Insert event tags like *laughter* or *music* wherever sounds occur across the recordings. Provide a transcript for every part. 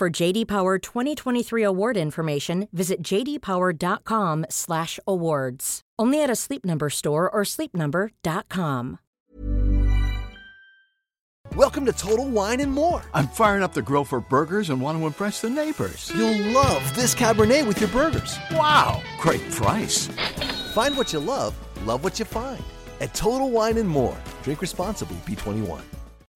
For JD Power 2023 award information, visit jdpower.com/awards. Only at a Sleep Number store or sleepnumber.com. Welcome to Total Wine and More. I'm firing up the grill for burgers and want to impress the neighbors. You'll love this Cabernet with your burgers. Wow, great price. Find what you love, love what you find. At Total Wine and More. Drink responsibly, B21.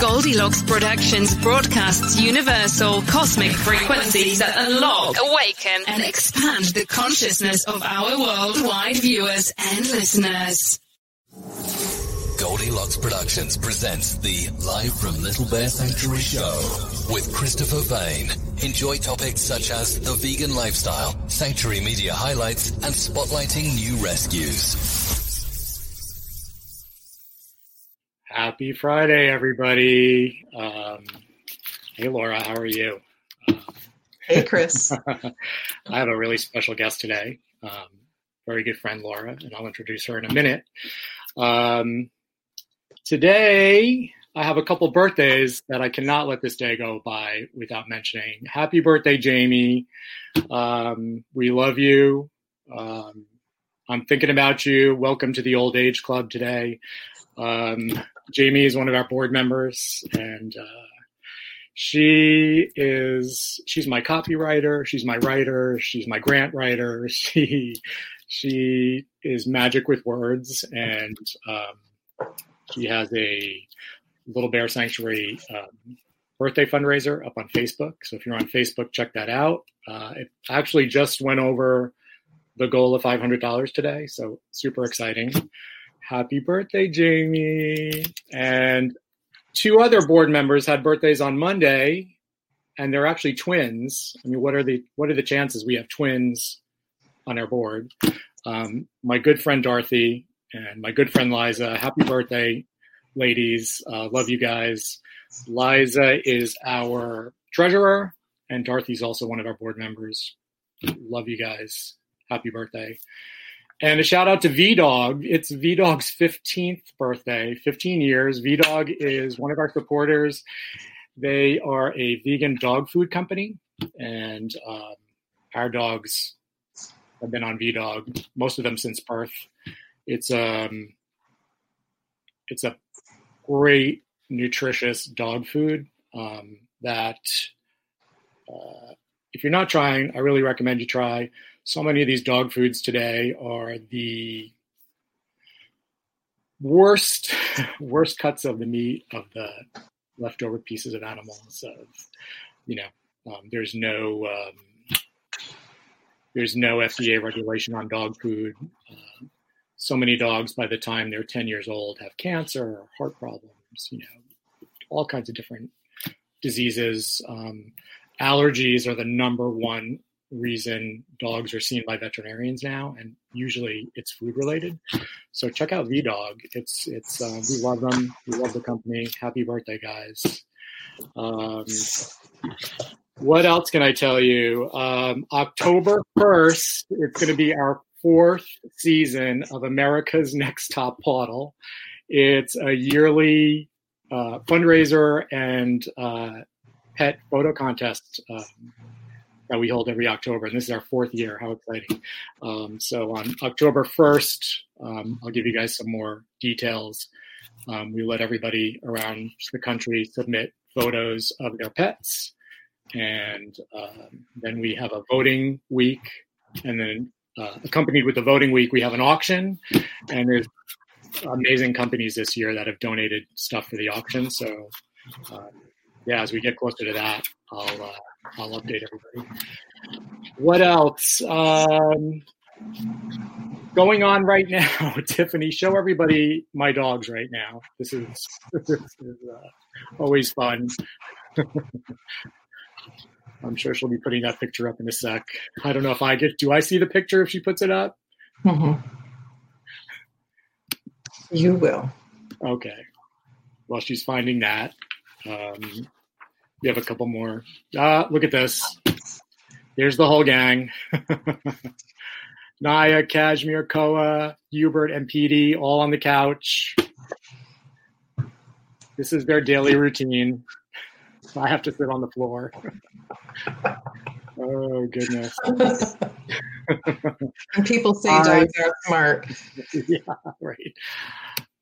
Goldilocks Productions broadcasts universal cosmic frequencies that unlock, awaken, and expand the consciousness of our worldwide viewers and listeners. Goldilocks Productions presents the Live from Little Bear Sanctuary show with Christopher Vane. Enjoy topics such as the vegan lifestyle, sanctuary media highlights, and spotlighting new rescues. Happy Friday, everybody. Um, hey, Laura, how are you? Hey, Chris. *laughs* I have a really special guest today, um, very good friend, Laura, and I'll introduce her in a minute. Um, today, I have a couple birthdays that I cannot let this day go by without mentioning. Happy birthday, Jamie. Um, we love you. Um, I'm thinking about you. Welcome to the Old Age Club today. Um, Jamie is one of our board members, and uh, she is she's my copywriter. She's my writer. She's my grant writer. *laughs* She she is magic with words, and um, she has a Little Bear Sanctuary um, birthday fundraiser up on Facebook. So if you're on Facebook, check that out. Uh, it actually just went over the goal of $500 today, so super exciting happy birthday, Jamie. And two other board members had birthdays on Monday, and they're actually twins. I mean, what are the what are the chances we have twins on our board? Um, my good friend Dorothy and my good friend Liza. Happy birthday, ladies! Uh, love you guys. Liza is our treasurer, and Dorothy's also one of our board members. Love you guys. Happy birthday. And a shout out to V Dog. It's V Dog's 15th birthday, 15 years. V Dog is one of our supporters. They are a vegan dog food company, and um, our dogs have been on V Dog, most of them since birth. It's um, it's a great, nutritious dog food um, that, uh, if you're not trying, I really recommend you try so many of these dog foods today are the worst worst cuts of the meat of the leftover pieces of animals of you know um, there's no um, there's no FDA regulation on dog food. Uh, so many dogs, by the time they're 10 years old, have cancer or heart problems, you know, all kinds of different diseases. Um, allergies are the number one reason dogs are seen by veterinarians now, and usually it's food related. So check out VDog. It's it's uh, we love them. We love the company. Happy birthday, guys. Um, what else can I tell you? Um, October first, it's going to be our fourth season of America's Next Top Poodle. It's a yearly uh, fundraiser and uh, pet photo contest um, that we hold every October, and this is our fourth year. How exciting! Um, so on October first, um, I'll give you guys some more details. Um, we let everybody around the country submit photos of their pets, and um, then we have a voting week, and then uh, accompanied with the voting week, we have an auction, and there's amazing companies this year that have donated stuff for the auction. So, um, yeah, as we get closer to that, I'll uh, I'll update everybody. What else? Um, going on right *laughs* now, Tiffany, show everybody my dogs right now. This is, *laughs* this is uh, always fun. *laughs* I'm sure she'll be putting that picture up in a sec. I don't know if I get. Do I see the picture if she puts it up? Mm-hmm. You will. Okay. Well, she's finding that. Um, we have a couple more. Ah, look at this. Here's the whole gang. *laughs* Naya, Kashmir, Koa, Hubert, and PD all on the couch. This is their daily routine. I have to sit on the floor. oh goodness. *laughs* And people say dogs are smart. *laughs* yeah, right.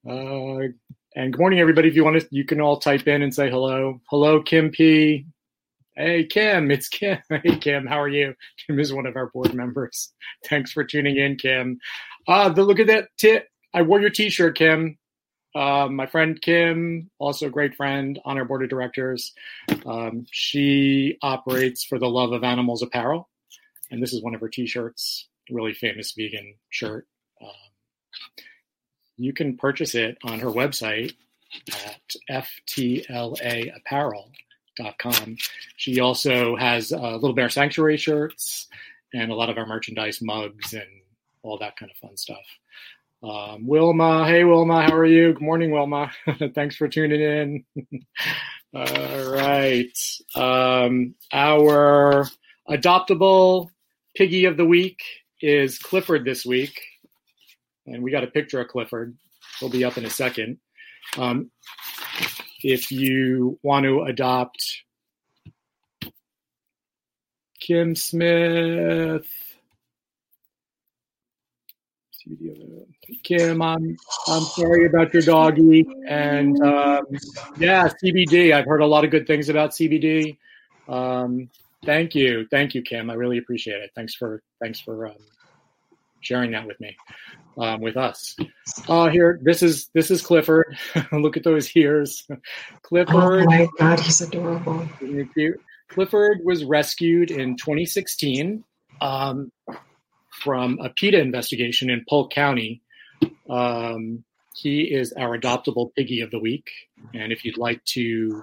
Uh, and good morning, everybody. If you want to, you can all type in and say hello. Hello, Kim P. Hey, Kim, it's Kim. *laughs* Hey, Kim, how are you? Kim is one of our board members. *laughs* Thanks for tuning in, Kim. Uh, the look at that tip. I wore your T-shirt, Kim. Uh, my friend Kim, also a great friend on our board of directors. Um, she operates for the Love of Animals Apparel, and this is one of her T-shirts. Really famous vegan shirt. Um, you can purchase it on her website at ftlaapparel.com. She also has uh, Little Bear Sanctuary shirts and a lot of our merchandise mugs and all that kind of fun stuff. Um, Wilma, hey Wilma, how are you? Good morning, Wilma. *laughs* Thanks for tuning in. *laughs* all right. Um, our adoptable piggy of the week is Clifford this week and we got a picture of Clifford. He'll be up in a second. Um, if you want to adopt Kim Smith, Kim, I'm I'm sorry about your doggy, and um, yeah, CBD. I've heard a lot of good things about CBD. Um, thank you, thank you, Kim. I really appreciate it. Thanks for thanks for um, sharing that with me um, with us. Uh, here, this is this is Clifford. *laughs* Look at those ears. *laughs* Clifford. Oh my God, he's adorable. Clifford was rescued in 2016 um, from a PETA investigation in Polk County. Um, he is our adoptable piggy of the week, and if you'd like to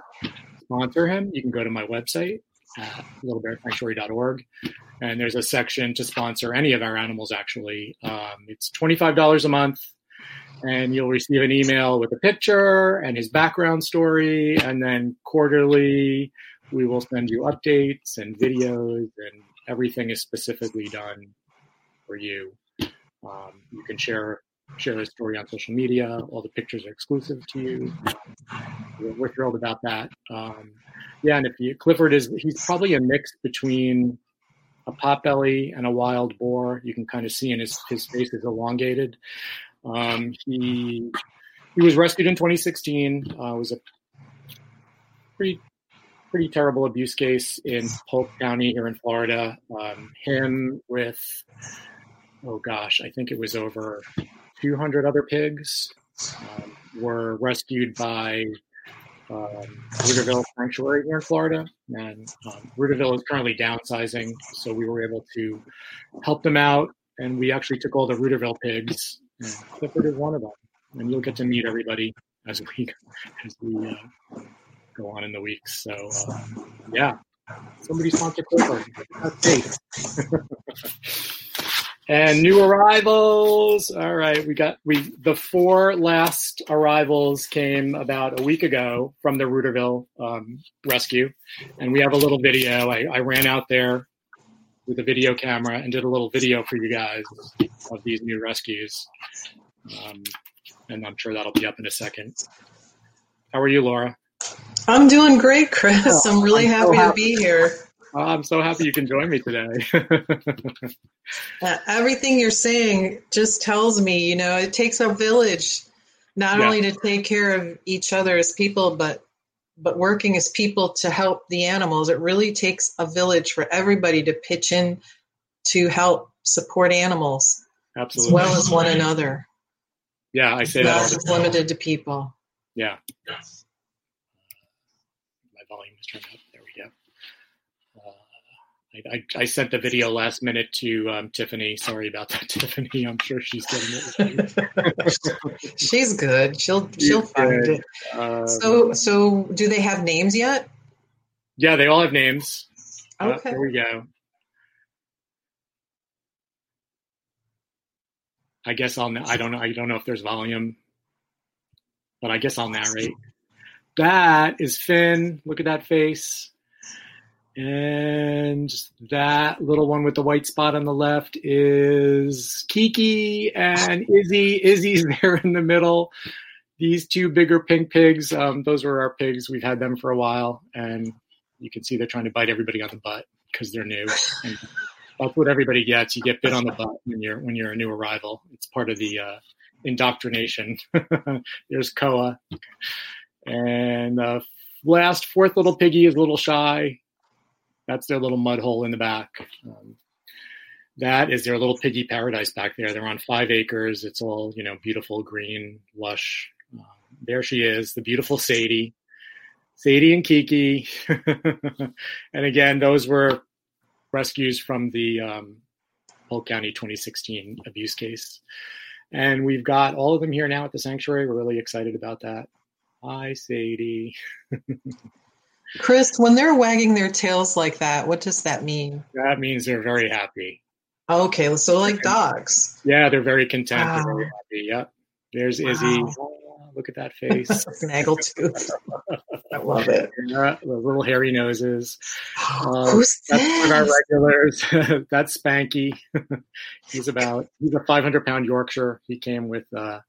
sponsor him, you can go to my website at littlebearsanctuary.org and there's a section to sponsor any of our animals actually. Um, it's $25 a month and you'll receive an email with a picture and his background story and then quarterly we will send you updates and videos and everything is specifically done for you. Um, you can share share a story on social media all the pictures are exclusive to you we're, we're thrilled about that um, yeah and if you clifford is he's probably a mix between a potbelly and a wild boar. You can kind of see in his his face is elongated. Um, he he was rescued in 2016. Uh, was a pretty pretty terrible abuse case in Polk County here in Florida. Um, him with oh gosh, I think it was over 200 other pigs um, were rescued by um, Rooterville Sanctuary here in Florida, and um, Rooterville is currently downsizing, so we were able to help them out, and we actually took all the Rooterville pigs. Clifford is one of them, and you'll get to meet everybody as we as we uh, go on in the weeks. So uh, yeah, Somebody sponsor Clifford. That's *laughs* and new arrivals. All right, we got we the four last arrivals came about a week ago from the Rooterville um, rescue, and we have a little video. I, I ran out there with a video camera and did a little video for you guys of these new rescues. Um, and I'm sure that'll be up in a second. How are you, Laura? I'm doing great, Chris. I'm really I'm happy, happy. to be here. Oh, I'm so happy you can join me today. *laughs* Uh, everything you're saying just tells me, you know, it takes a village not Yeah. only to take care of each other as people, but but working as people to help the animals. It really takes a village for everybody to pitch in to help support animals Absolutely. as well as one another. yeah, I say that. All the just limited to people. Yeah. Yes. My volume is turned up. There we go. Uh, I, I, I sent the video last minute to um, Tiffany. Sorry about that, *laughs* Tiffany. I'm sure she's getting it. *laughs* She's good. She'll she'll She's find good. it. Um, So so do they have names yet? yeah, they all have names. Uh, Okay. there we go. I guess I'll. I don't know. I don't know if there's volume, but I guess I'll narrate. That is Finn. Look at that face. And that little one with the white spot on the left is Kiki and Izzy. Izzy's *laughs* there in the middle. These two bigger pink pigs, um, those were our pigs. We've had them for a while, and you can see they're trying to bite everybody on the butt because they're new. And that's what everybody gets. You get bit on the butt when you're when you're a new arrival. It's part of the uh, indoctrination. *laughs* There's Koa, and uh, last fourth little piggy is a little shy. That's their little mud hole in the back. Um, that is their little piggy paradise back there. They're on five acres. It's all you know, beautiful, green, lush. Um, there she is, the beautiful Sadie. Sadie and Kiki. *laughs* and again, those were rescues from the um, Polk County 2016 abuse case. And we've got all of them here now at the sanctuary. We're really excited about that. Hi, Sadie. *laughs* Chris, when they're wagging their tails like that, what does that mean? That means they're very happy. Okay, so like dogs. Yeah, they're very content. They're Wow. very happy. Yep. There's Izzy. Wow. Oh, look at that *laughs* face. Snaggletooth. I love it. *laughs* Yeah, the little hairy noses. *gasps* Um, Who's that's one of our regulars. *laughs* that's Spanky. he's about he's a 500 pound Yorkshire. He came with uh,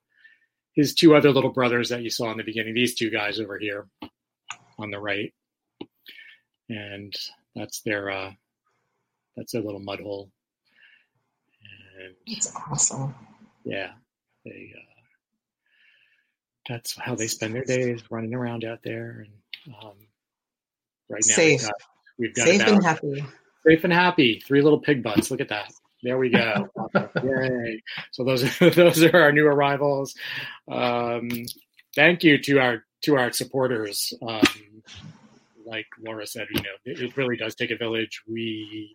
his two other little brothers that you saw in the beginning. These two guys over here on the right, and that's their uh, that's their little mud hole. And It's awesome. yeah, they uh, that's how they spend their days running around out there. And um, right now Safe. we've got, we've got Safe and happy. safe and happy. Three little pig butts. Look at that. There we go. *laughs* Yay! So those are *laughs* those are our new arrivals. Um, thank you to our to our supporters. Um, like Laura said, you know, it, it really does take a village. We,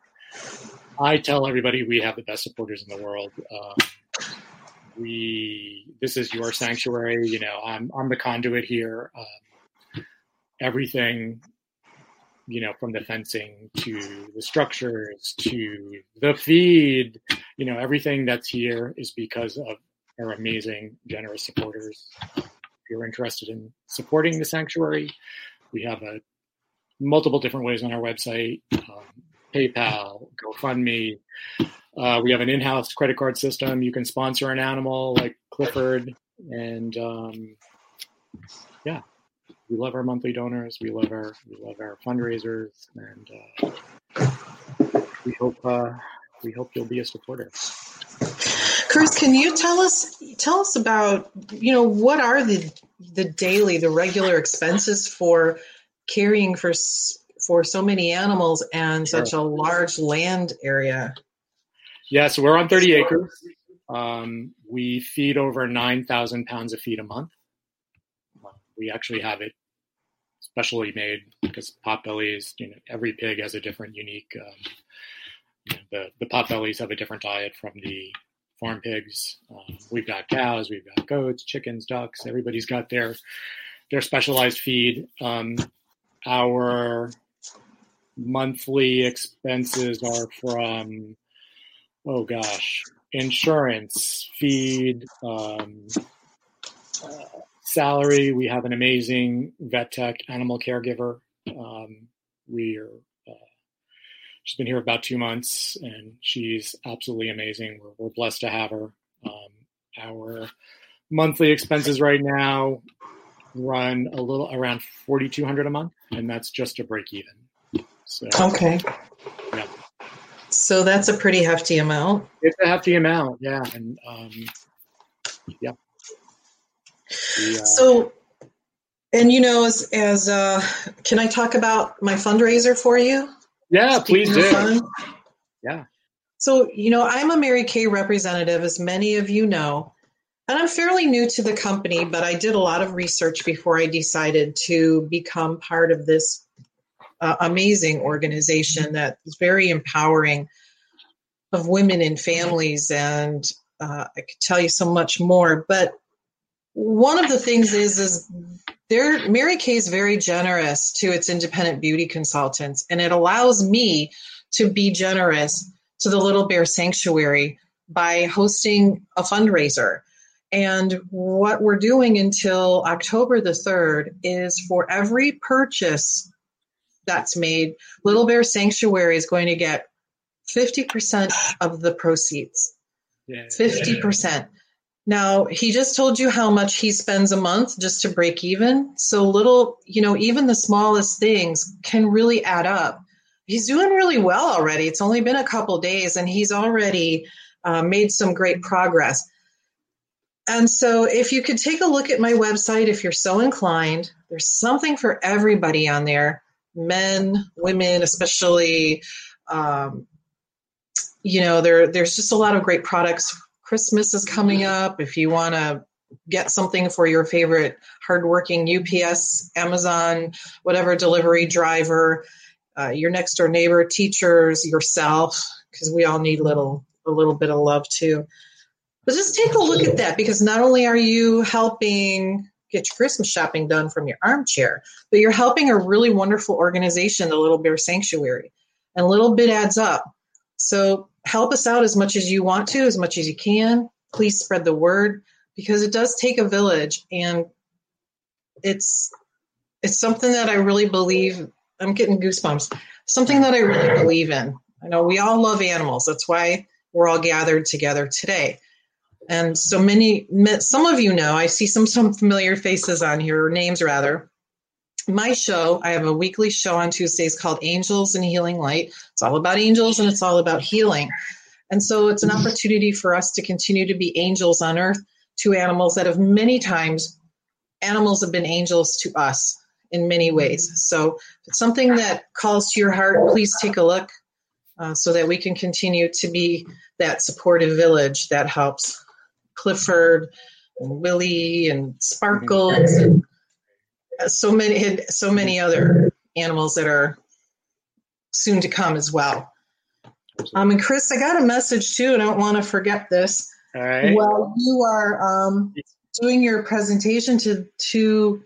I tell everybody, we have the best supporters in the world. Um, we, this is your sanctuary. You know, I'm I'm the conduit here. Um, everything you know, from the fencing to the structures to the feed, you know, everything that's here is because of our amazing, generous supporters. If you're interested in supporting the sanctuary, we have a multiple different ways on our website, um, PayPal, GoFundMe. Uh, we have an in-house credit card system. You can sponsor an animal like Clifford, and um, yeah, we love our monthly donors. We love our we love our fundraisers, and uh, we hope uh, we hope you'll be a supporter. Chris, can you tell us tell us about you know what are the the daily the regular expenses for caring for for so many animals and such a large land area? Yeah, so we're on 30 acres. Um, we feed over 9,000 pounds of feed a month. We actually have it specially made because potbellies, you know, every pig has a different, unique. Um, you know, the the potbellies have a different diet from the farm pigs. Um, we've got cows, we've got goats, chickens, ducks. Everybody's got their their specialized feed. Our monthly expenses are from, oh gosh, insurance, feed, um, uh, salary. We have an amazing vet tech animal caregiver. Um, we are. Uh, she's been here about two months, and she's absolutely amazing. We're, we're blessed to have her. Um, our monthly expenses right now run a little around forty two hundred a month, and that's just to break even. So, Okay. yeah, So that's a pretty hefty amount. it's a hefty amount. Yeah, and um, yeah. Uh, So, and you know, as as uh, can I talk about my fundraiser for you? yeah, please Speaking do. fun. Yeah. So, you know, I'm a Mary Kay representative, as many of you know, and I'm fairly new to the company, but I did a lot of research before I decided to become part of this uh, amazing organization that is very empowering of women and families. And uh, I could tell you so much more. But one of the things is, is there, Mary Kay is very generous to its independent beauty consultants, and it allows me to be generous to the Little Bear Sanctuary by hosting a fundraiser. And what we're doing until October the 3rd is for every purchase that's made, Little Bear Sanctuary is going to get 50% of the proceeds. Yeah. 50%. Now, he just told you how much he spends a month just to break even. So, little, you know, even the smallest things can really add up. He's doing really well already. It's only been a couple days and he's already uh, made some great progress. And so, if you could take a look at my website, if you're so inclined, there's something for everybody on there men, women, especially. Um, you know, there there's just a lot of great products. Christmas is coming up. If you want to get something for your favorite hardworking UPS, Amazon, whatever delivery driver, uh, your next door neighbor, teachers, yourself, because we all need little a little bit of love too. But just take a look at that because not only are you helping get your Christmas shopping done from your armchair, but you're helping a really wonderful organization, the Little Bear Sanctuary. And a little bit adds up. So help us out as much as you want to, as much as you can. Please spread the word because it does take a village and it's it's something that I really believe I'm getting goosebumps. Something that I really believe in. I know we all love animals. That's why we're all gathered together today. And so many, some of you know, I see some some familiar faces on here, or names rather. My show, I have a weekly show on Tuesdays called Angels and Healing Light. It's all about angels and it's all about healing. And so it's an opportunity for us to continue to be angels on earth to animals that have many times, animals have been angels to us in many ways. So if it's something that calls to your heart, please take a look uh, so that we can continue to be that supportive village that helps Clifford and Willie and Sparkles and so many so many other animals that are soon to come as well. Um, and Chris, I got a message too, and I don't want to forget this. All right. While you are um, doing your presentation to to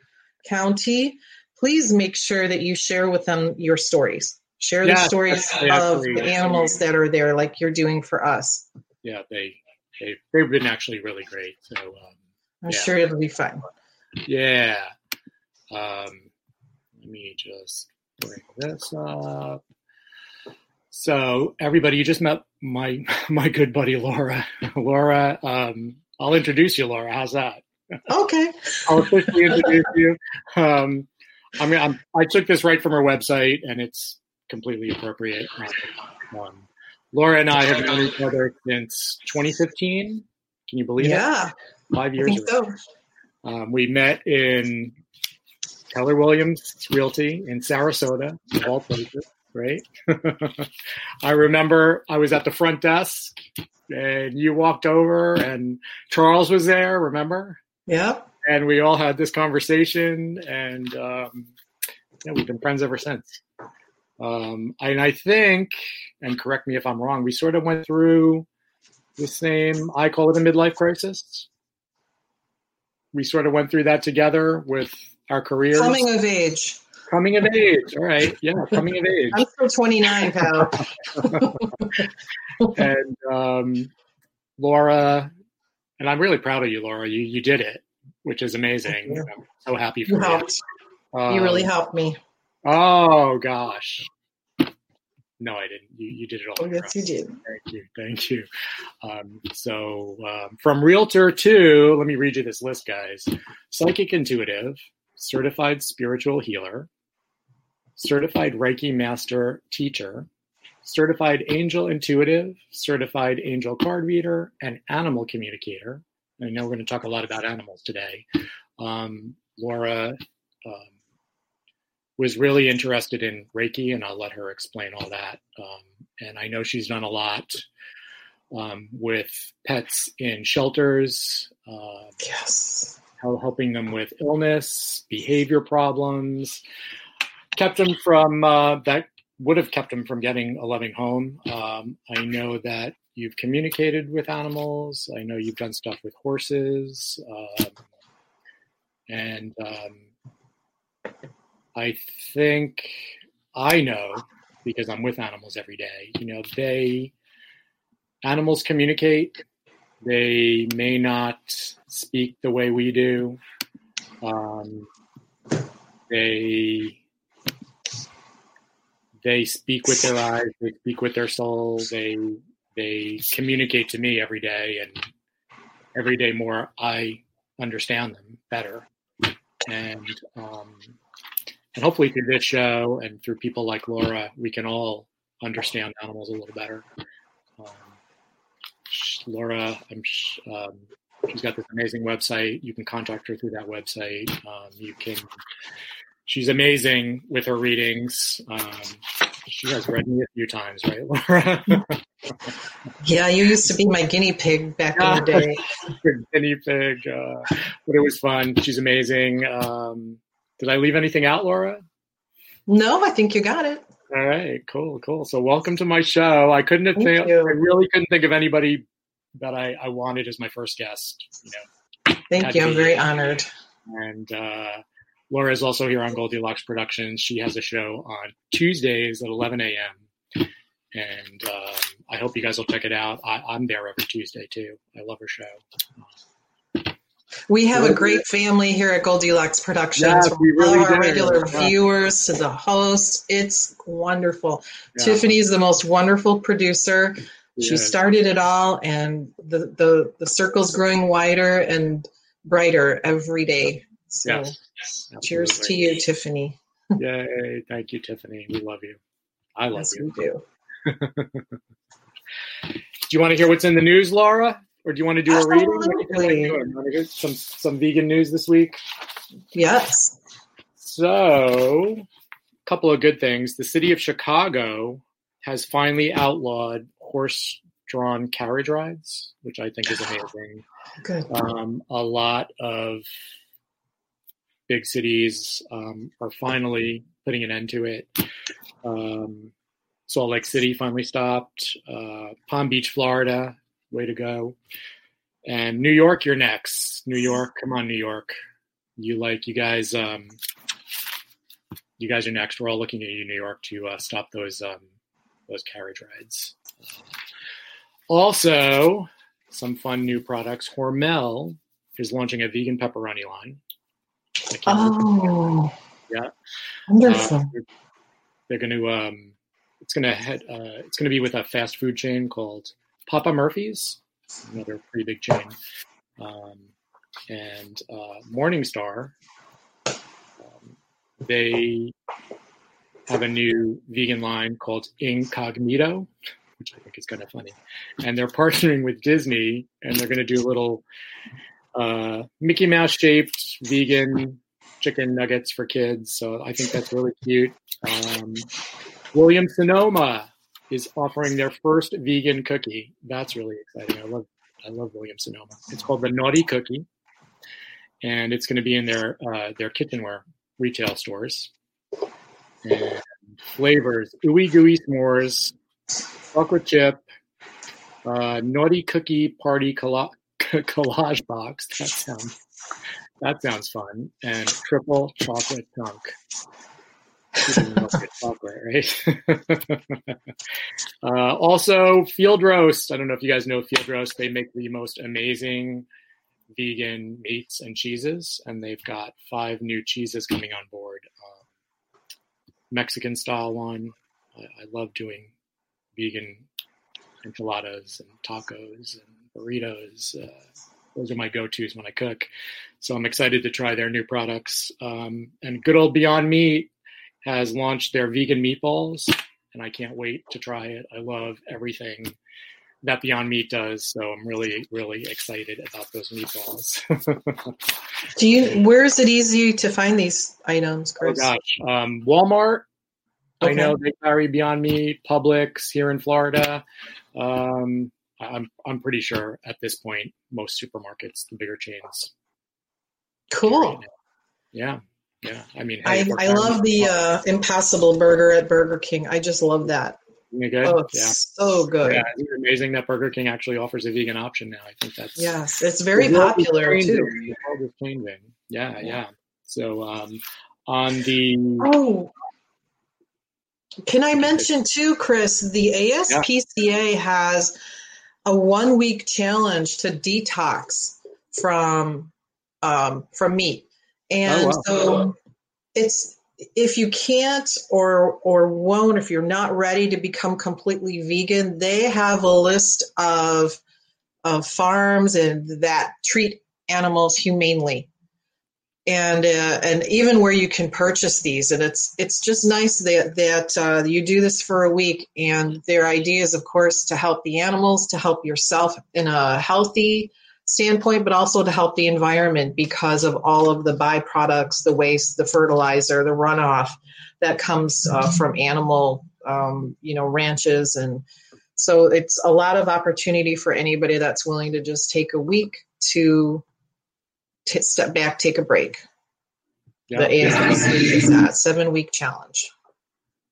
county, please make sure that you share with them your stories. Share the Yeah, stories of the animals that are there, like you're doing for us. yeah, they they they've been actually really great. So um, I'm Yeah. sure it'll be fun. yeah, um, let me just bring this up. So everybody, you just met my *laughs* my good buddy Laura. *laughs* Laura, um, I'll introduce you, Laura. How's that? Okay. *laughs* I'll officially introduce you. Um, I mean, I'm, I took this right from her website, and it's completely appropriate. Um, Laura and I have known each other since 2015. Can you believe it? Yeah, Five I years think ago. so. Um, we met in Keller Williams Realty in Sarasota, of all places, right? *laughs* I remember I was at the front desk and you walked over and Charles was there, remember? Yeah. And we all had this conversation and um, yeah, we've been friends ever since. Um, and I think, and correct me if I'm wrong, we sort of went through the same, I call it a midlife crisis. We sort of went through that together with our careers. Coming of age. coming of age. All right, yeah, coming of age. *laughs* I'm still 29, pal. *laughs* and um, Laura, and I'm really proud of you, Laura. You you did it, which is amazing. I'm so happy for You you. helped. you really Um, helped me. Oh gosh. No, I didn't. You, you did it all. Oh, yes, you did. Thank you. Thank you. Um, so, um, from Realtor to, let me read you this list, guys Psychic Intuitive, Certified Spiritual Healer, Certified Reiki Master Teacher, Certified Angel Intuitive, Certified Angel Card Reader, and Animal Communicator. I know we're going to talk a lot about animals today. Um, Laura um, was really interested in Reiki, and I'll let her explain all that. Um, and I know she's done a lot um, with pets in shelters, uh, Yes. helping them with illness, behavior problems, kept them from uh, that would have kept them from getting a loving home. Um, I know that you've communicated with animals. I know you've done stuff with horses, um, and um, I think I know because I'm with animals every day. You know, they animals communicate. They may not speak the way we do. Um, they they speak with their eyes. They speak with their soul. They they communicate to me every day, and every day more I understand them better. And um, and hopefully through this show and through people like Laura, we can all understand animals a little better. Um, Laura, I'm, um, she's got this amazing website. You can contact her through that website. Um, you can. She's amazing with her readings. Um, she has read me a few times, right, *laughs* Laura? Yeah, you used to be my guinea pig back in the *laughs* day. guinea pig. Uh, but it was fun. She's amazing. Did I leave anything out, Laura? No, I think you got it. All right, cool, cool. So welcome to my show. I couldn't have Thank think, you. I really couldn't think of anybody that I, I wanted as my first guest. You know, Thank you. I'm very honored. and uh, Laura is also here on Goldilocks Productions. She has a show on Tuesdays at 11 a.m. And um, I hope you guys will check it out. I, I'm there every Tuesday too. I love her show. We have a great family here at Goldilocks Productions. Yes, from we really all our do. regular Yeah. viewers to the host. It's wonderful. Yeah. is the most wonderful producer. She Yes. started it all, and the, the, the circle's growing wider and brighter every day. So, Yes. cheers to you, Tiffany. Yay! Thank you, Tiffany. We love you. I love Yes, you. we do. *laughs* Do you want to hear what's in the news, Laura, or do you want to do a reading? What do you think I'm Absolutely. doing? Want to hear some some vegan news this week? Yes. So, a couple of good things. The city of Chicago has finally outlawed horse-drawn carriage rides, which I think is amazing. Good. Um, a lot of big cities um, are finally putting an end to it. Um, Salt Lake City finally stopped. Uh, Palm Beach, Florida, way to go. And New York, you're next. New York, come on, New York. You like you guys. Um, you guys are next. We're all looking at you, New York, to uh, stop those um, those carriage rides. Also, some fun new products. Hormel is launching a vegan pepperoni line. I can't wait. Oh, Yeah. wonderful. Uh, they're going to. Um, it's going to head. Uh, it's going to be with a fast food chain called Papa Murphy's, another pretty big chain, um, and uh, Morningstar. Um, they have a new vegan line called Incogmeato, which I think is kind of funny, and they're partnering with Disney, and they're going to do little uh, Mickey Mouse shaped vegan chicken nuggets for kids. So I think that's really cute. Um, William Sonoma is offering their first vegan cookie. That's really exciting. I love I love William Sonoma. It's called the Naughty Cookie, and it's going to be in their uh, their kitchenware retail stores. And flavors: ooey gooey s'mores, chocolate chip, uh, naughty cookie party colla- *laughs* collage box. That sounds that sounds fun. And triple chocolate chunk. Right? *laughs* uh, also, Field Roast. I don't know if you guys know Field Roast. They make the most amazing vegan meats and cheeses, and they've got five new cheeses coming on board. Um, Mexican style one. I, I love doing vegan enchiladas and tacos and burritos. Uh, those are my go-tos when I cook. So I'm excited to try their new products. Um, and good old Beyond Meat has launched their vegan meatballs, and I can't wait to try it. I love everything that Beyond Meat does, so I'm really, really excited about those meatballs. *laughs* Do you? Where is it easy to find these items, oh gosh, um, Walmart. I know they carry Beyond Meat, Publix here in Florida. Um, I'm I'm pretty sure at this point most supermarkets, the bigger chains. Cool. Yeah, yeah. I mean, hey, I, I love the uh, Impossible Burger at Burger King. I just love that. Good? Oh, it's yeah. so good. Yeah, it's amazing that Burger King actually offers a vegan option now. I think that's Yes, it's very popular changing. too. The world is changing. Yeah, yeah. So um, on the Oh, can I mention too, Chris? The ASPCA has a one week challenge to detox from um, from meat, and Oh, wow. so it's if you can't or or won't if you're not ready to become completely vegan, they have a list of of farms and that treat animals humanely and uh, and even where you can purchase these and it's it's just nice that that uh, you do this for a week and their idea is of course to help the animals to help yourself in a healthy standpoint but also to help the environment because of all of the byproducts the waste the fertilizer the runoff that comes uh, from animal um, you know ranches and so it's a lot of opportunity for anybody that's willing to just take a week to t- step back, take a break. Yeah. The ASPCA is that seven week challenge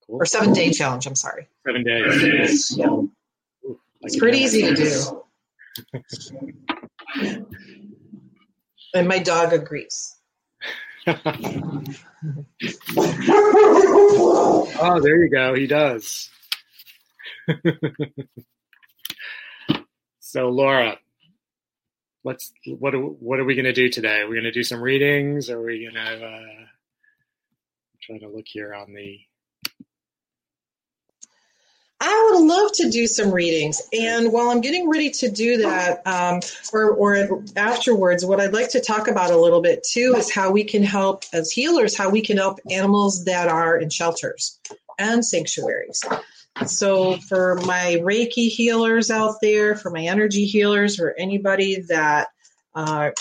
Cool. or seven day challenge. I'm sorry. seven days. Yeah. It's pretty easy to do. *laughs* And my dog agrees. oh, there you go. He does. *laughs* so, Laura, let's. What are, what are we going to do today? Are we going to do some readings? Are we going to? Uh, I'm to look here on the. I would love to do some readings. And while I'm getting ready to do that, um, or, or afterwards, what I'd like to talk about a little bit too is how we can help, as healers, how we can help animals that are in shelters and sanctuaries. So, for my Reiki healers out there, for my energy healers, for anybody that, uh,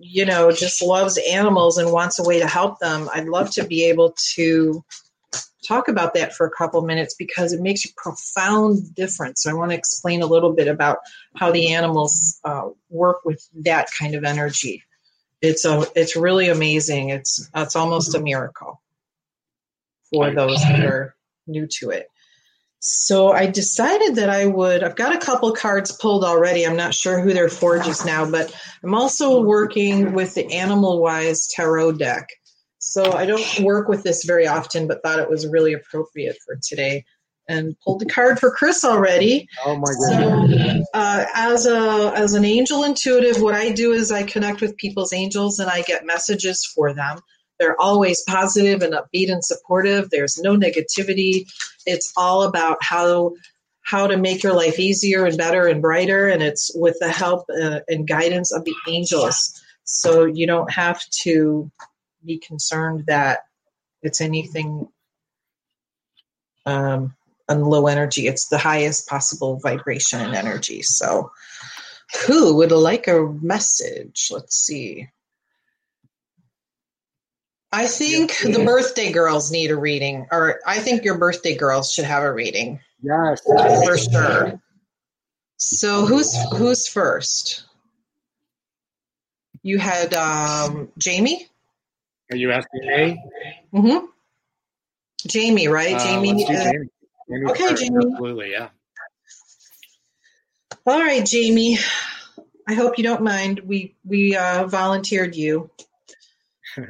you know, just loves animals and wants a way to help them, I'd love to be able to talk about that for a couple minutes because it makes a profound difference. So I want to explain a little bit about how the animals uh, work with that kind of energy. It's a, it's really amazing. It's it's almost a miracle for those that are new to it. So I decided that I would. I've got a couple cards pulled already. I'm not sure who they're for just now, but I'm also working with the Animal Wise Tarot deck. So I don't work with this very often, but thought it was really appropriate for today. And pulled the card for Chris already. Oh my goodness. So, uh, as a as an angel intuitive, what I do is I connect with people's angels and I get messages for them. They're always positive and upbeat and supportive. There's no negativity. It's all about how how to make your life easier and better and brighter, and it's with the help uh, and guidance of the angels. So you don't have to be concerned that it's anything um, on low energy. It's the highest possible vibration and energy. So, who would like a message? Let's see. I think the birthday girls need a reading, or I think your birthday girls should have a reading Yes. for sure. So who's who's first? You had um, Jamie. Are you asking me? Mm-hmm. Jamie, right? Uh, Jamie. uh, Jamie. Jamie okay. Jamie. Absolutely, yeah. All right, Jamie. I hope you don't mind. We we uh, volunteered you. *laughs*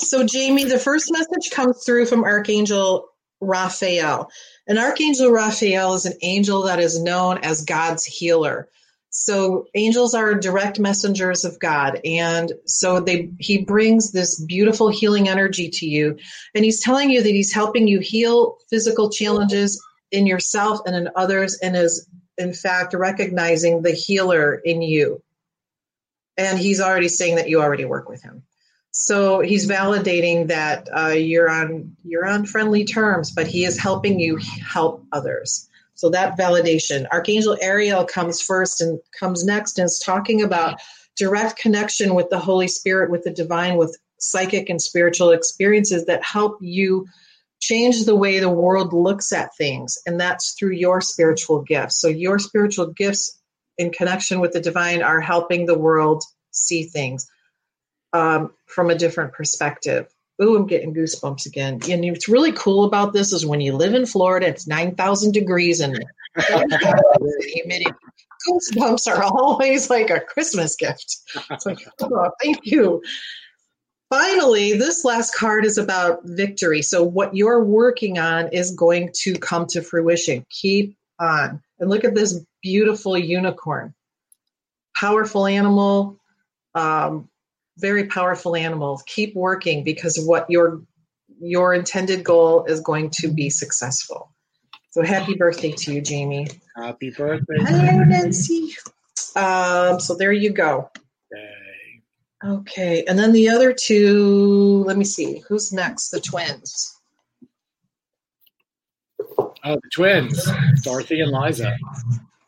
So, Jamie, the first message comes through from Archangel Raphael. And Archangel Raphael is an angel that is known as God's healer. So angels are direct messengers of God and so they he brings this beautiful healing energy to you and he's telling you that he's helping you heal physical challenges in yourself and in others and is in fact recognizing the healer in you. And he's already saying that you already work with him. So he's validating that uh, you're on you're on friendly terms, but he is helping you help others. So that validation. Archangel Ariel comes first and comes next and is talking about direct connection with the Holy Spirit, with the divine, with psychic and spiritual experiences that help you change the way the world looks at things. And that's through your spiritual gifts. So your spiritual gifts in connection with the divine are helping the world see things um, from a different perspective. Ooh, I'm getting goosebumps again. And what's really cool about this is when you live in Florida, it's 9,000 degrees and *laughs* humidity. Goosebumps are always like a Christmas gift. It's like, oh, thank you. Finally, this last card is about victory. So, what you're working on is going to come to fruition. Keep on. And look at this beautiful unicorn. Powerful animal, um, very powerful animals. Keep working because what your your intended goal is going to be successful. So happy birthday to you, Jamie. Happy birthday. Hello, Nancy. Um, so there you go. Okay. Okay, and then the other two. Let me see. Who's next? The twins. Oh, the twins, Dorothy and Liza.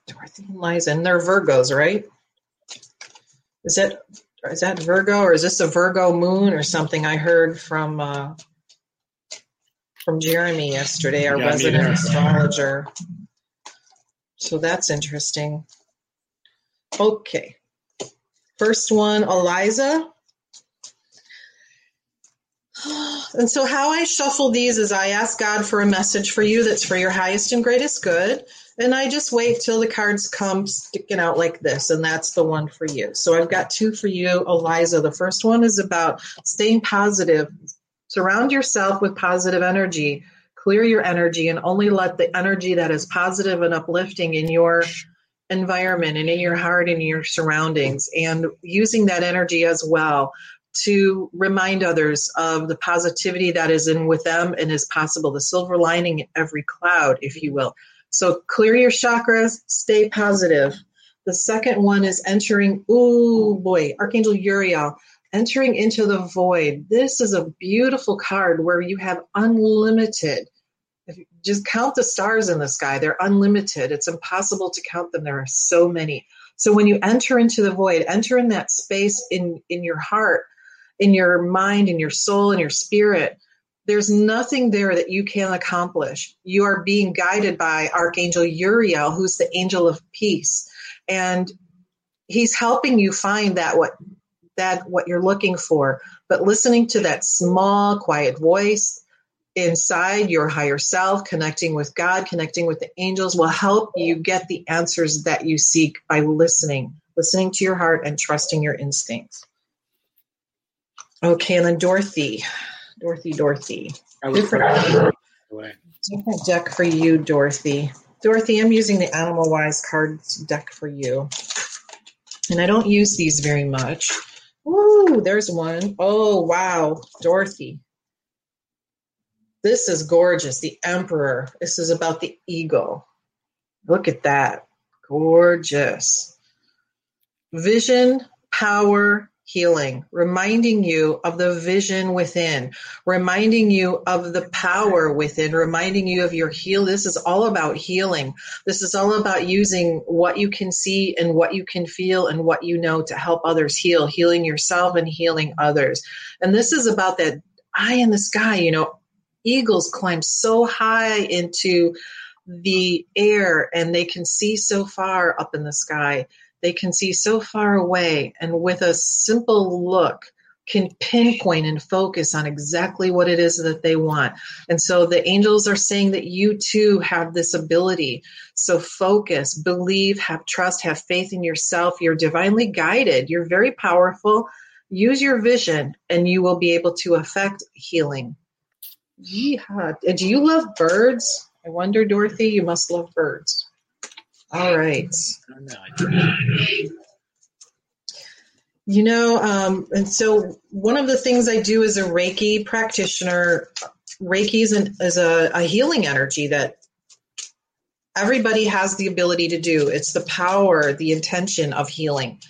Dorothy and Liza, and they're Virgos, right? Is that is that Virgo or is this a Virgo moon or something? I heard from uh, from Jeremy yesterday, our Yeah, resident astrologer. So that's interesting. Okay, first one, Eliza. *sighs* And so, how I shuffle these is I ask God for a message for you that's for your highest and greatest good. And I just wait till the cards come sticking out like this, and that's the one for you. So, I've got two for you, Eliza. The first one is about staying positive. Surround yourself with positive energy. Clear your energy and only let the energy that is positive and uplifting in your environment and in your heart and your surroundings, and using that energy as well to remind others of the positivity that is in with them and is possible, the silver lining in every cloud, if you will. So clear your chakras, stay positive. The second one is entering, ooh boy, Archangel Uriel, entering into the void. This is a beautiful card where you have unlimited. If you just count the stars in the sky, they're unlimited. It's impossible to count them. There are so many. So when you enter into the void, enter in that space in in your heart in your mind, in your soul, in your spirit, there's nothing there that you can accomplish. You are being guided by Archangel Uriel, who's the angel of peace. And he's helping you find that what that what you're looking for. But listening to that small, quiet voice inside your higher self, connecting with God, connecting with the angels will help you get the answers that you seek by listening, listening to your heart and trusting your instincts. Okay, and then Dorothy. Dorothy, Dorothy. Different, different deck for you, Dorothy. Dorothy, I'm using the Animal Wise cards deck for you. And I don't use these very much. Ooh, there's one. Oh, wow. Dorothy. This is gorgeous. The Emperor. This is about the eagle. Look at that. Gorgeous. Vision, power, healing, reminding you of the vision within, reminding you of the power within, reminding you of your heal. This is all about healing. This is all about using what you can see and what you can feel and what you know to help others heal, healing yourself and healing others. And this is about that eye in the sky. You know, eagles climb so high into the air and they can see so far up in the sky they can see so far away and with a simple look can pinpoint and focus on exactly what it is that they want. And so the angels are saying that you too have this ability. So focus, believe, have trust, have faith in yourself. You're divinely guided. You're very powerful. use your vision and you will be able to affect healing. Yeehaw. Do you love birds? I wonder, Dorothy, you must love birds. All right. You know, um, and so one of the things I do as a Reiki practitioner, Reiki is, an, is a, a healing energy that everybody has the ability to do. It's the power, the intention of healing.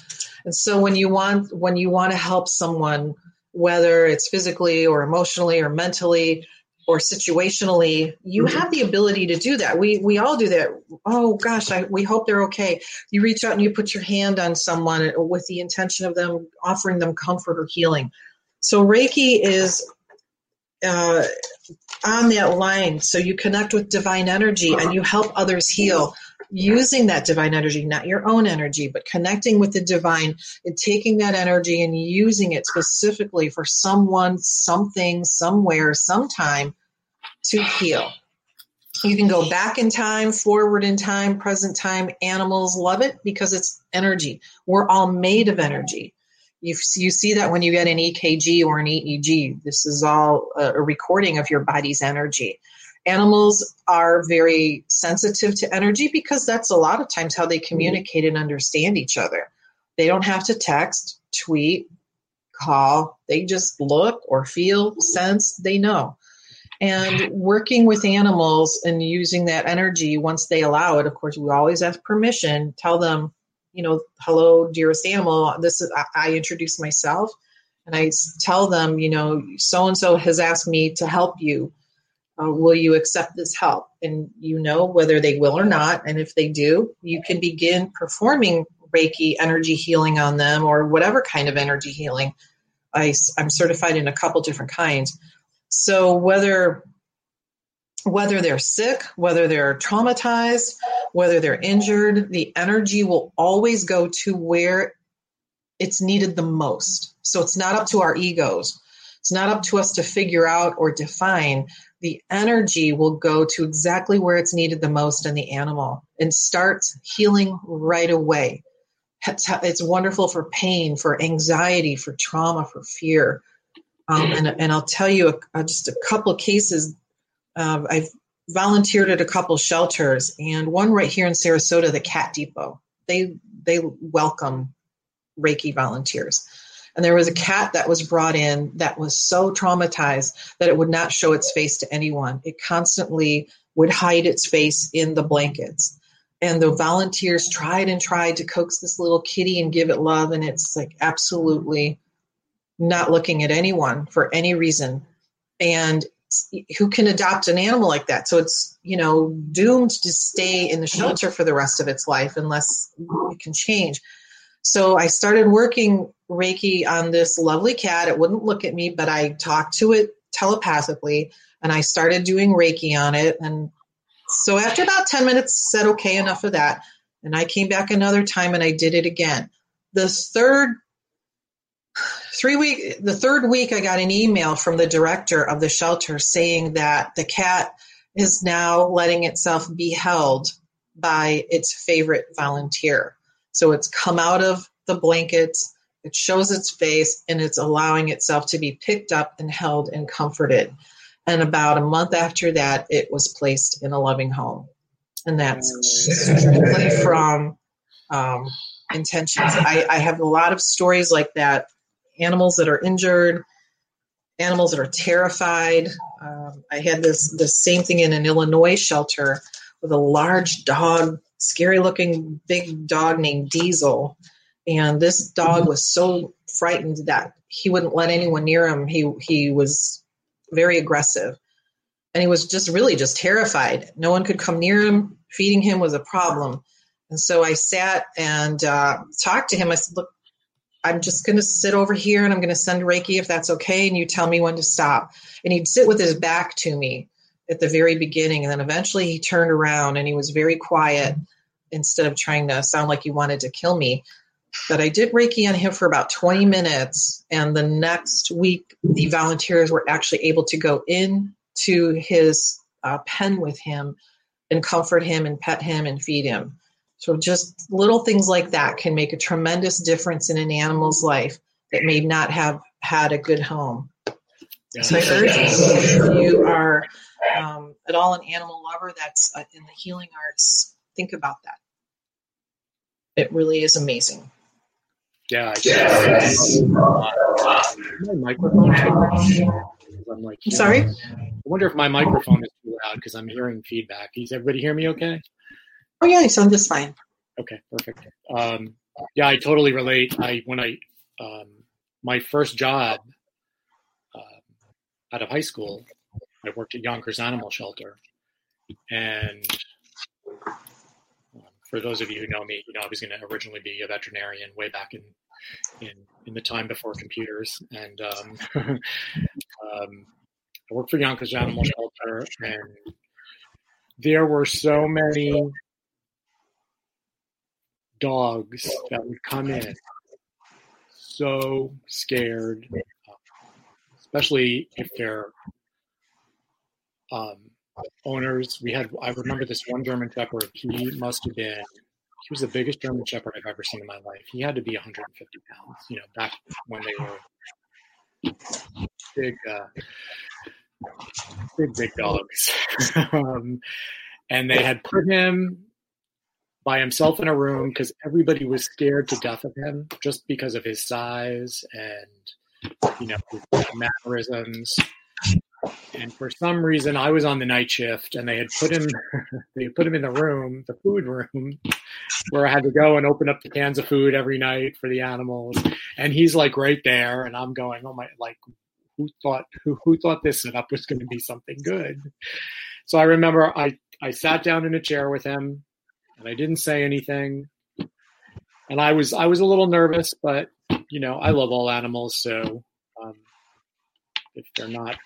And so when you want when you want to help someone, whether it's physically or emotionally or mentally, or situationally, you have the ability to do that. We we all do that. Oh gosh, I, we hope they're okay. You reach out and you put your hand on someone with the intention of them offering them comfort or healing. So Reiki is uh, on that line. So you connect with divine energy and you help others heal using that divine energy, not your own energy, but connecting with the divine and taking that energy and using it specifically for someone, something, somewhere, sometime to heal. You can go back in time, forward in time, present time. Animals love it because it's energy. We're all made of energy. You, you see that when you get an EKG or an EEG. This is all a, a recording of your body's energy. Animals are very sensitive to energy because that's a lot of times how they mm-hmm. communicate and understand each other. They don't have to text, tweet, call. They just look or feel, sense, they know. And working with animals and using that energy once they allow it, of course, we always ask permission, tell them, you know, hello, dearest animal. This is, I, I introduce myself and I tell them, you know, so and so has asked me to help you uh, will you accept this help? And you know whether they will or not. And if they do, you can begin performing Reiki energy healing on them or whatever kind of energy healing. I, I'm certified in a couple different kinds. So whether whether they're sick, whether they're traumatized, whether they're injured, the energy will always go to where it's needed the most. So it's not up to our egos. It's not up to us to figure out or define the energy will go to exactly where it's needed the most in the animal and starts healing right away. It's, wonderful for pain, for anxiety, for trauma, for fear. Um, and, and I'll tell you a, a, just a couple cases. Uh, I've volunteered at a couple shelters, and one right here in Sarasota, the Cat Depot. They they welcome Reiki volunteers. And there was a cat that was brought in that was so traumatized that it would not show its face to anyone. It constantly would hide its face in the blankets. And the volunteers tried and tried to coax this little kitty and give it love. And it's like absolutely not looking at anyone for any reason. And who can adopt an animal like that? So it's, you know, doomed to stay in the shelter for the rest of its life unless it can change. So I started working Reiki on this lovely cat. It wouldn't look at me, but I talked to it telepathically and I started doing Reiki on it. And so after about 10 minutes, said, okay, enough of that. And I came back another time and I did it again. The third three week the third week I got an email from the director of the shelter saying that the cat is now letting itself be held by its favorite volunteer. So it's come out of the blankets, it shows its face, and it's allowing itself to be picked up and held and comforted. And about a month after that, it was placed in a loving home. And that's strictly from um, intentions. I, I have a lot of stories like that animals that are injured, animals that are terrified. Um, I had this the same thing in an Illinois shelter with a large dog scary looking big dog named Diesel. And this dog was so frightened that he wouldn't let anyone near him. He he was very aggressive. And he was just really just terrified. No one could come near him. Feeding him was a problem. And so I sat and uh, talked to him. I said, Look, I'm just going to sit over here and I'm going to send Reiki if that's okay. And you tell me when to stop. And he'd sit with his back to me at the very beginning. And then eventually he turned around and he was very quiet instead of trying to sound like he wanted to kill me. But I did Reiki on him for about 20 minutes. And the next week, the volunteers were actually able to go in to his uh, pen with him and comfort him and pet him and feed him. So just little things like that can make a tremendous difference in an animal's life. that may not have had a good home. So I urge you, if you are um, at all an animal lover that's uh, in the healing arts, think about that. It really is amazing. Yeah. Yes. my microphone. I'm like, I'm sorry. I wonder if my microphone is too loud because I'm hearing feedback. Does everybody hear me okay? Oh yeah, I sound just fine. Okay, perfect. Um, yeah, I totally relate. I when I um, my first job uh, out of high school, I worked at Yonkers Animal Shelter, and for those of you who know me, you know I was going to originally be a veterinarian way back in in in the time before computers, and um, *laughs* um, I worked for Yonkers Animal Shelter, and there were so many dogs that would come in so scared, especially if they're um, owners. We had, I remember this one German Shepherd. He must have been, he was the biggest German Shepherd I've ever seen in my life. He had to be 150 pounds, you know, back when they were big, uh, big, big dogs. *laughs* um, and they had put him by himself in a room because everybody was scared to death of him just because of his size and you know his mannerisms. And for some reason, I was on the night shift, and they had put him *laughs* they put him in the room, the food room, where I had to go and open up the cans of food every night for the animals. And he's like right there, and I'm going, oh my, like who thought who who thought this setup was going to be something good? So I remember I I sat down in a chair with him and I didn't say anything. And I was I was a little nervous, but you know I love all animals, so um, if they're not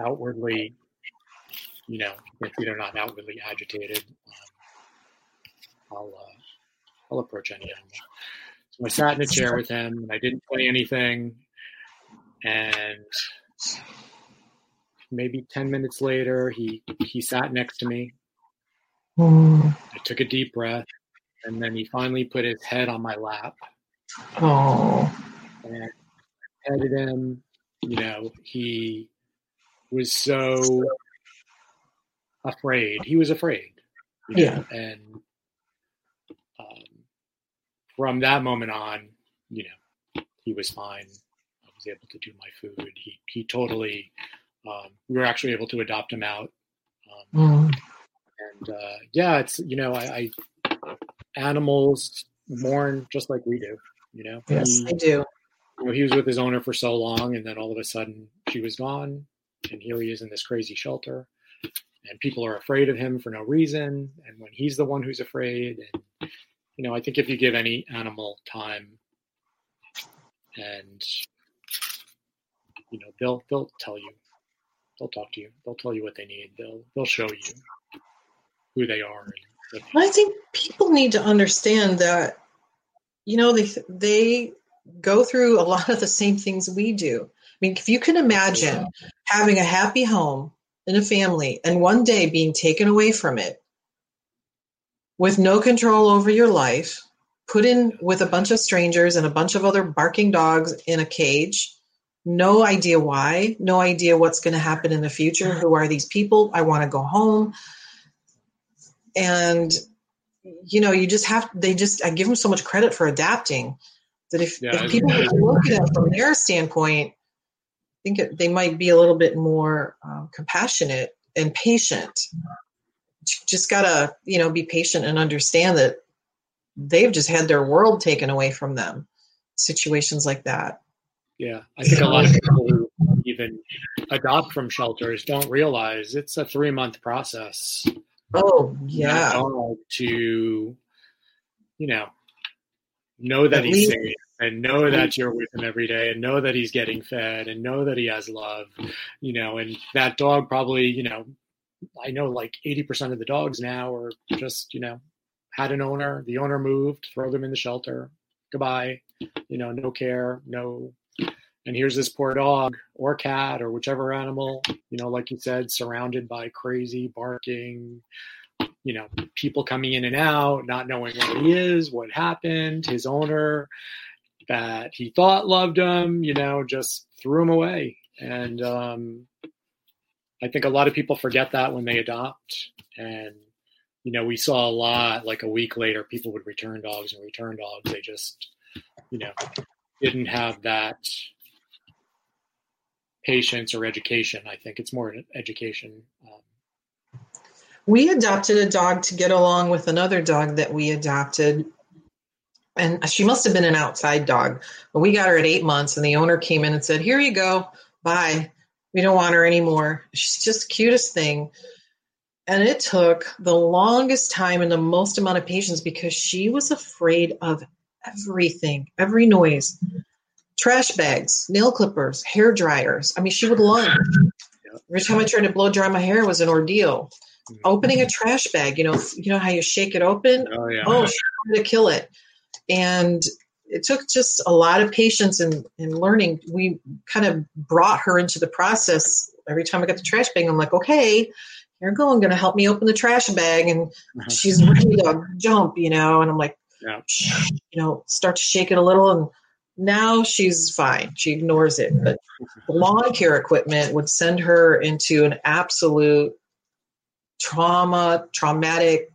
outwardly, you know, if they're not outwardly agitated, um, I'll uh, I'll approach any animal. So I sat in a chair with him, and I didn't play anything. And maybe ten minutes later, he he sat next to me, I took a deep breath, and then he finally put his head on my lap. Oh. And I petted him. You know, he was so afraid. He was afraid. yeah. Know? And um, from that moment on, you know, he was fine. I was able to do my food. He he totally. Um, we were actually able to adopt him out. Um, mm and uh, yeah, it's you know, I, I, animals mourn just like we do. You know, yes, he, they do. You know, he was with his owner for so long, and then all of a sudden she was gone, and here he is in this crazy shelter, and people are afraid of him for no reason. And when he's the one who's afraid, and you know, I think if you give any animal time, and you know, they'll they'll tell you, they'll talk to you, they'll tell you what they need, they'll they'll show you who they are. and I think people need to understand that, you know, they they go through a lot of the same things we do. I mean, if you can imagine having a happy home and a family, and one day being taken away from it with no control over your life, put in with a bunch of strangers and a bunch of other barking dogs in a cage. No idea why, no idea what's going to happen in the future. Who are these people? I want to go home and you know you just have they just i give them so much credit for adapting that if, yeah, if people look at it from their standpoint think it, they might be a little bit more um, compassionate and patient just gotta you know be patient and understand that they've just had their world taken away from them situations like that yeah i think a lot of people who even adopt from shelters don't realize it's a three month process Oh yeah. To you know know that At he's least. safe and know that you're with him every day and know that he's getting fed and know that he has love you know and that dog probably you know i know like 80% of the dogs now are just you know had an owner the owner moved throw them in the shelter goodbye you know no care no and here's this poor dog or cat or whichever animal you know like you said surrounded by crazy barking you know people coming in and out not knowing where he is what happened his owner that he thought loved him, you know, just threw him away. And um, I think a lot of people forget that when they adopt. And, you know, we saw a lot, like a week later, people would return dogs and return dogs. They just, you know, didn't have that patience or education. I think it's more education. Um, we adopted a dog to get along with another dog that we adopted. And she must have been an outside dog. But we got her at eight months, and the owner came in and said, Here you go. Bye. We don't want her anymore. She's just the cutest thing. And it took the longest time and the most amount of patience because she was afraid of everything, every noise trash bags, nail clippers, hair dryers. I mean, she would lunge. Every time I tried to blow dry my hair was an ordeal. Opening a trash bag, you know, you know how you shake it open. Oh yeah. Oh, she wanted to kill it, and it took just a lot of patience and, and learning. We kind of brought her into the process. Every time I got the trash bag, I'm like, okay, you're I'm going to help me open the trash bag, and uh-huh. she's ready to jump, you know. And I'm like, yeah. you know, start to shake it a little, and now she's fine. She ignores it. But the lawn care equipment would send her into an absolute trauma, traumatic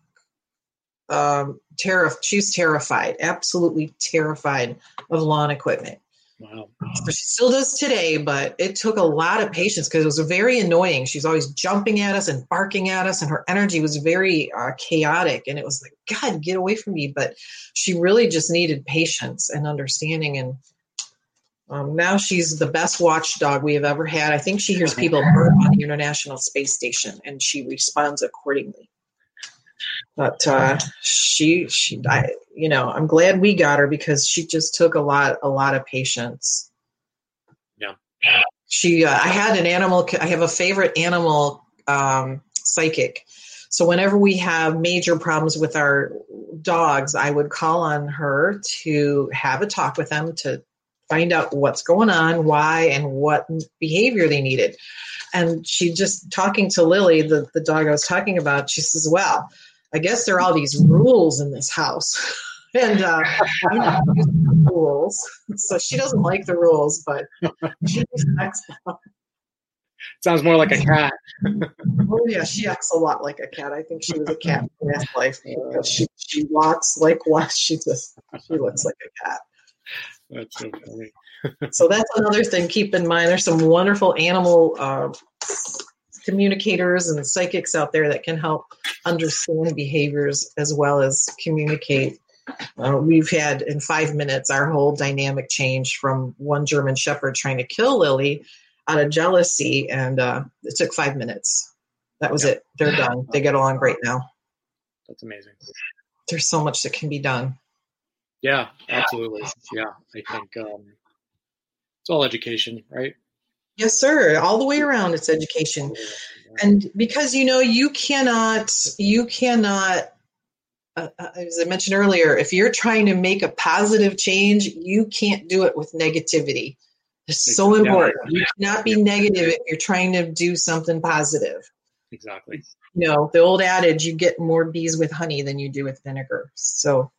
um, terror. She's terrified, absolutely terrified of lawn equipment. Wow. So she still does today, but it took a lot of patience because it was very annoying. She's always jumping at us and barking at us, and her energy was very uh, chaotic. And it was like, God, get away from me. But she really just needed patience and understanding. And um, now she's the best watchdog we have ever had. I think she hears people burp on the International Space Station, and she responds accordingly but uh, she she I, you know i'm glad we got her because she just took a lot a lot of patience. Yeah. She uh, i had an animal i have a favorite animal um, psychic. So whenever we have major problems with our dogs i would call on her to have a talk with them to find out what's going on why and what behavior they needed. And she just talking to lily the, the dog i was talking about she says well I guess there are all these rules in this house. *laughs* and uh, rules. So she doesn't like the rules, but she respects them. Sounds more like a cat. oh yeah, she acts a lot like a cat. I think she was a cat in past life *laughs* because she she walks like what *laughs* she just she looks like a cat. That's so funny. so that's another thing. Keep in mind. There's some wonderful animal uh, communicators and psychics out there that can help understand behaviors as well as communicate. Uh, we've had in five minutes our whole dynamic change from one German Shepherd trying to kill Lily out of jealousy, and uh, it took five minutes. That was it. They're done. They get along great now. That's amazing. There's so much that can be done. Yeah, absolutely. Yeah, I think um, it's all education, right? Yes, sir. All the way around, it's education, and because you know you cannot, you cannot. Uh, uh, as I mentioned earlier, if you're trying to make a positive change, you can't do it with negativity. It's so important. You cannot be negative if you're trying to do something positive. Exactly. You know, the old adage, you get more bees with honey than you do with vinegar. So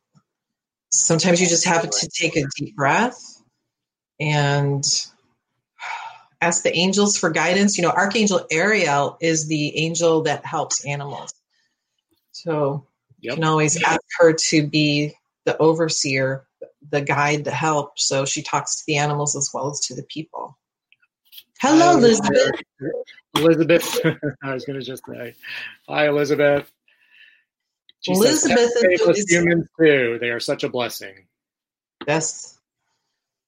sometimes you just have to take a deep breath and ask the angels for guidance. You know, Archangel Ariel is the angel that helps animals. So yep. you can always ask her to be the overseer, the guide, the help. So she talks to the animals as well as to the people. Hello, Hi, Elizabeth. Elizabeth. *laughs* I was going to just say, hi, Elizabeth. She Elizabeth says, is humans too. They are such a blessing. Yes,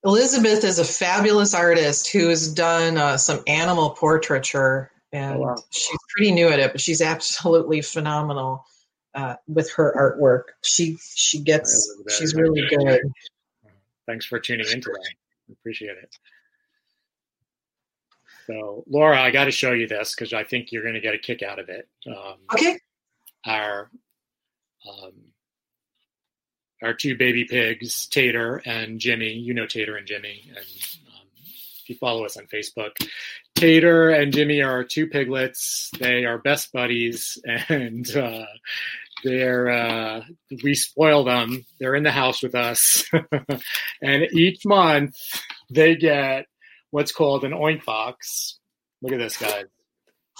Elizabeth is a fabulous artist who has done uh, some animal portraiture, and oh, wow. she's pretty new at it, but she's *laughs* absolutely phenomenal uh, with her artwork. She she gets she's really good. Thanks for tuning in today. Appreciate it. So, Laura, I got to show you this because I think you're going to get a kick out of it. Um, okay. Our um, our two baby pigs, Tater and Jimmy. You know Tater and Jimmy, and um, if you follow us on Facebook, Tater and Jimmy are our two piglets. They are best buddies, *laughs* and uh, they're uh, we spoil them. They're in the house with us, *laughs* and each month they get what's called an oink box. Look at this, guys.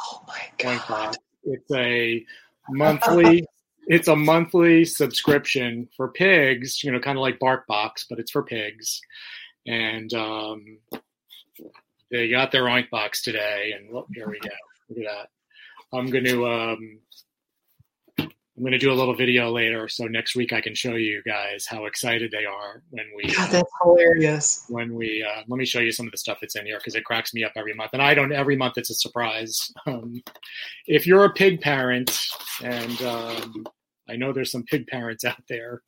Oh my god! It's a monthly. It's a monthly subscription for pigs. You know, kind of like BarkBox, but it's for pigs. And um, they got their oink box today, and look, here we go. Look at that. I'm going to um, I'm going to do a little video later, so next week I can show you guys how excited they are when we. God, that's hilarious. When we uh, let me show you some of the stuff that's in here because it cracks me up every month, and I don't. Every month it's a surprise. Um, if you're a pig parent, and um, I know there's some pig parents out there,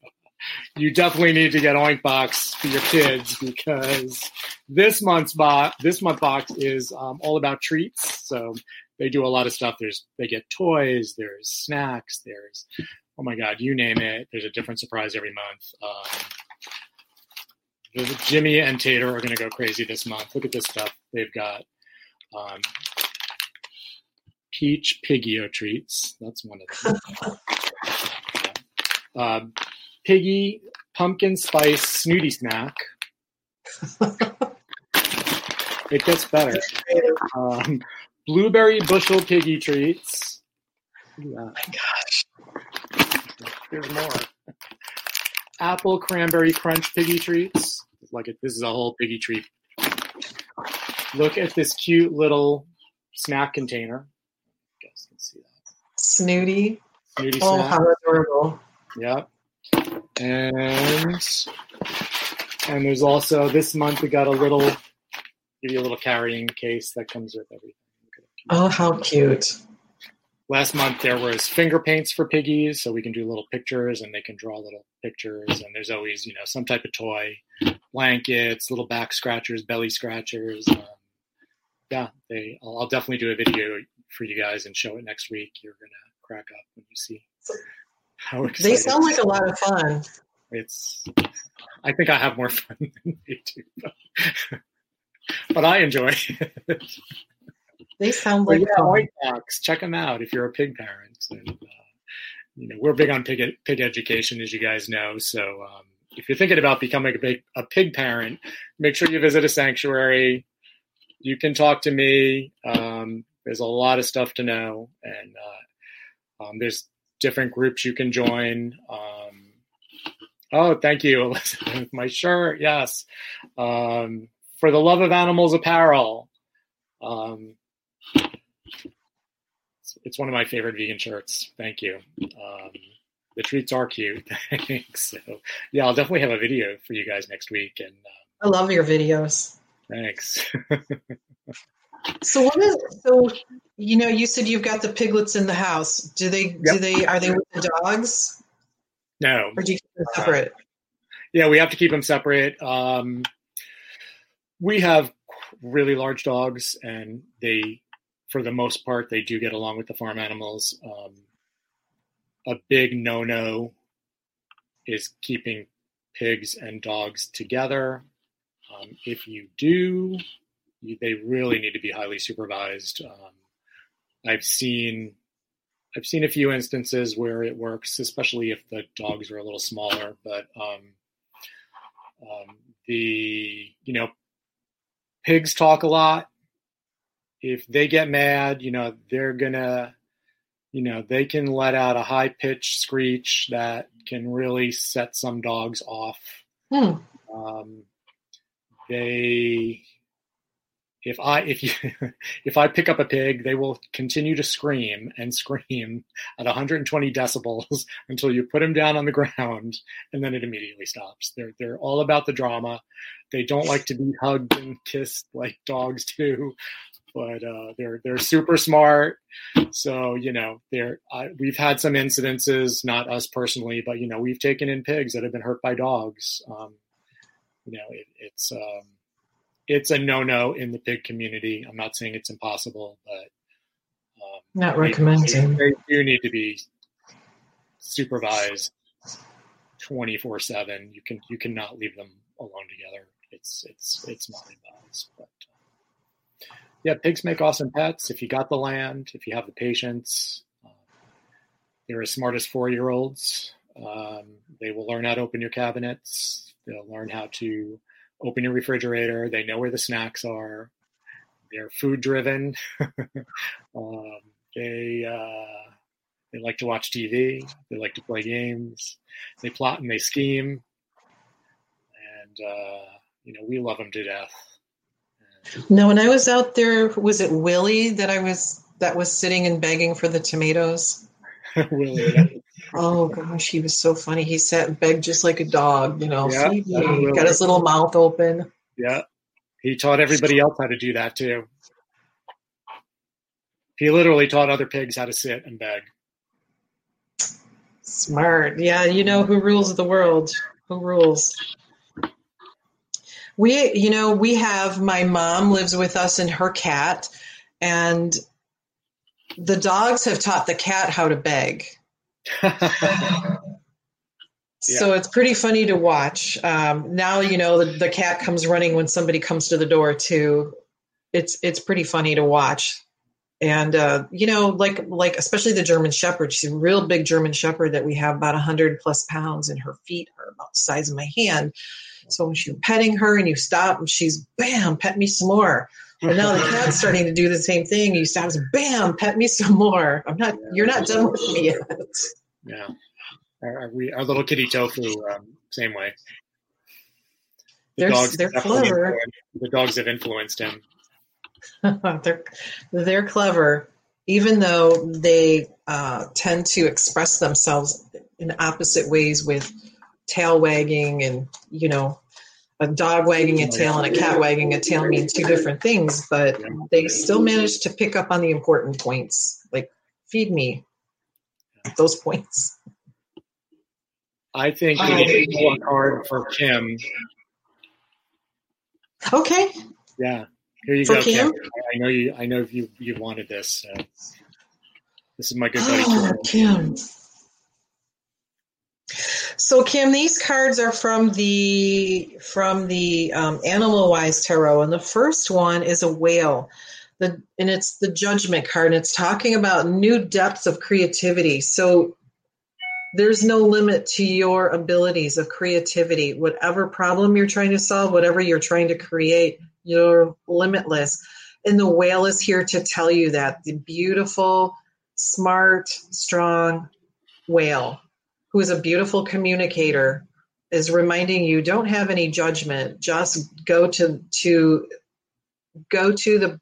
you definitely need to get Oink Box for your kids because this month's box, this month box is um, all about treats. So they do a lot of stuff. There's they get toys, there's snacks, there's oh my god, you name it. There's a different surprise every month. Um, Jimmy and Tater are going to go crazy this month. Look at this stuff they've got. Um, peach Pigio treats. That's one of them. *laughs* uh, Piggy pumpkin spice snooty snack. *laughs* it gets better. Um, blueberry bushel piggy treats. Oh my gosh. There's more. Apple cranberry crunch piggy treats. Like it, this is a whole piggy treat. Look at this cute little snack container. I guess you can see that. Snooty. Snooty oh, snack. how adorable. Yep. And and there's also this month we got a little give you a little carrying case that comes with everything. Oh, how cute. Last month there was finger paints for piggies, so we can do little pictures and they can draw little pictures. And there's always, you know, some type of toy, blankets, little back scratchers, belly scratchers. Um, yeah, they. I'll, I'll definitely do a video for you guys and show it next week. You're gonna crack up when you see how excited. They sound like a lot of fun. It's. I think I have more *laughs* fun than they do, but, but I enjoy it. They sound like yeah. White Box. Check them out if you're a pig parent. And, uh, you know, we're big on pig pig education, as you guys know. So um, if you're thinking about becoming a big a pig parent, make sure you visit a sanctuary. You can talk to me. Um, there's a lot of stuff to know, and uh, um, there's different groups you can join. Um, oh, thank you, *laughs* Elizabeth. My shirt, yes. Um, for the love of animals apparel. Um, it's, it's one of my favorite vegan shirts. Thank you. Um, the treats are cute. *laughs* Thanks. So, yeah, I'll definitely have a video for you guys next week. And uh, I love your videos. thanks. *laughs* So what is so you know you said you've got the piglets in the house. Do they do they are they with the dogs no, or do you keep them separate? yeah, we have to keep them separate. Um, we have really large dogs, and they, for the most part, they do get along with the farm animals. Um, a big no-no is keeping pigs and dogs together. Um, if you do, they really need to be highly supervised. Um, I've seen I've seen a few instances where it works, especially if the dogs are a little smaller. But um, um, the you know pigs talk a lot. If they get mad, you know they're gonna you know they can let out a high pitched screech that can really set some dogs off. Hmm. Um, they if I if you *laughs* if I pick up a pig, they will continue to scream and scream at 120 decibels *laughs* until you put him down on the ground, and then it immediately stops. They're they're all about the drama. They don't like to be hugged and kissed like dogs do, but uh, they're they're super smart. So you know, they're I, we've had some incidences, not us personally, but you know, we've taken in pigs that have been hurt by dogs. Um, you know, it, it's um, it's a no-no in the pig community. I'm not saying it's impossible, but um, Not they- recommending. They, do need to be supervised 24/7. You can you cannot leave them alone together. It's it's it's not advised. But uh, yeah, pigs make awesome pets if you got the land, if you have the patience. Uh, they're as smart as four year olds. Um, they will learn how to open your cabinets. They'll learn how to open your refrigerator. They know where the snacks are. They're food driven. *laughs* um, they uh, they like to watch TV. They like to play games. They plot and they scheme. And uh, you know we love them to death. No, when I was out there, was it Willie that I was that was sitting and begging for the tomatoes? *laughs* Willie. Oh gosh, he was so funny. He sat and begged just like a dog, you know. Yeah, me. that's Got his little mouth open. Yeah. He taught everybody else how to do that too. He literally taught other pigs how to sit and beg. Smart. Yeah, you know who rules the world. Who rules? We, you know, we have my mom lives with us and her cat, and the dogs have taught the cat how to beg. *laughs* So it's pretty funny to watch. Um, now you know the, the cat comes running when somebody comes to the door too. It's it's pretty funny to watch, and uh, you know like like especially the German Shepherd. She's a real big German Shepherd that we have about hundred plus pounds, and her feet are about the size of my hand. So when you're petting her and you stop, and she's bam, pet me some more. And now the cat's starting to do the same thing. You stop, bam, pet me some more. I'm not. You're not done with me yet. Yeah. Our, our, we, our little kitty tofu, um, same way. The They're- dogs they're clever. The dogs have influenced him. *laughs* they're they're clever, even though they uh, tend to express themselves in opposite ways with tail wagging and you know a dog wagging a tail and a cat wagging a tail mean two different things, but they still manage to pick up on the important points, like feed me those points. I think we need to pull for Kim. Okay. Yeah. Here you For go, Kim. Kim? I know you. I know you. You wanted this. So. This is my good buddy. Oh, Kim. So Kim, these cards are from the from the um, Animal Wise Tarot, and the first one is a whale, the and it's the Judgment card, and it's talking about new depths of creativity. So there's no limit to your abilities of creativity. Whatever problem you're trying to solve, whatever you're trying to create, you're limitless. And the whale is here to tell you that the beautiful, smart, strong whale who is a beautiful communicator is reminding you don't have any judgment just go to to go to the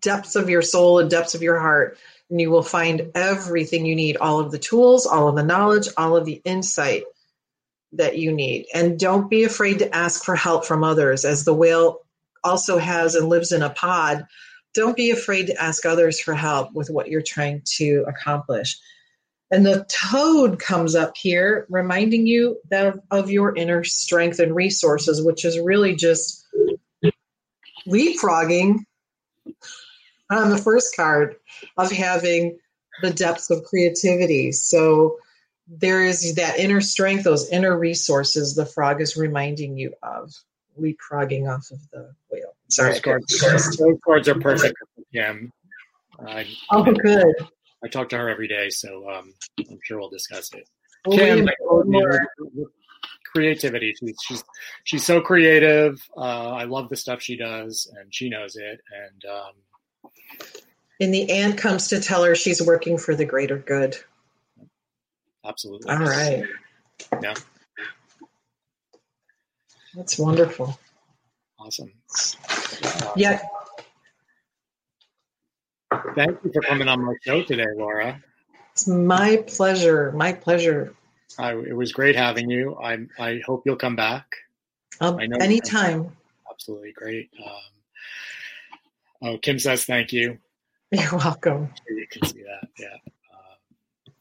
depths of your soul and depths of your heart and you will find everything you need all of the tools all of the knowledge all of the insight that you need. And don't be afraid to ask for help from others. As the whale also has and lives in a pod don't be afraid to ask others for help with what you're trying to accomplish. And the toad comes up here, reminding you that of your inner strength and resources, which is really just leapfrogging on the first card of having the depths of creativity. So there is that inner strength, those inner resources the frog is reminding you of, leapfrogging off of the whale. Sorry. Those cards, those cards are perfect Kim. I, Oh, good. I talk to her every day, so um, I'm sure we'll discuss it. Well, Kim, we more. Creativity. She's she's she's so creative. Uh, I love the stuff she does, and she knows it. And um, And the ant comes to tell her she's working for the greater good. absolutely, All right. yeah, That's wonderful. awesome. Yeah. Thank you for coming on my show today, Laura. It's my pleasure. My pleasure. I, it was great having you. I I hope you'll come back. Um, I know- anytime. Absolutely great. Um, oh, Kim says thank you. *laughs* You're welcome. You can see that, yeah. Um,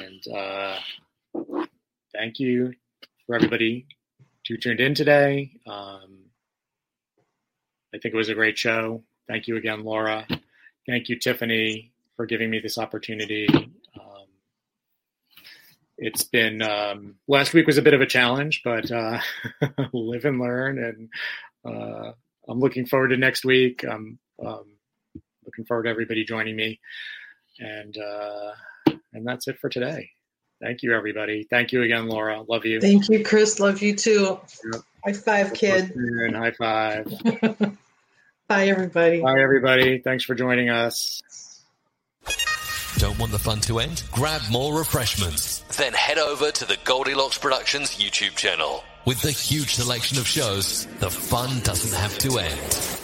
and uh, thank you for everybody who tuned in today. Um, I think it was a great show. Thank you again, Laura. Thank you, Tiffany, for giving me this opportunity. It's been um, last week was a bit of a challenge, but uh, *laughs* live and learn, and uh, I'm looking forward to next week. I'm um, looking forward to everybody joining me, and uh, and that's it for today. Thank you, everybody. Thank you again, Laura. Love you. Thank you, Chris. Love you too. Yep. High five, kid. And high five. *laughs* Bye, everybody. Bye, everybody. Thanks for joining us. Don't want the fun to end? Grab more refreshments. Then head over to the Goldilocks Productions YouTube channel. With the huge selection of shows, the fun doesn't have to end.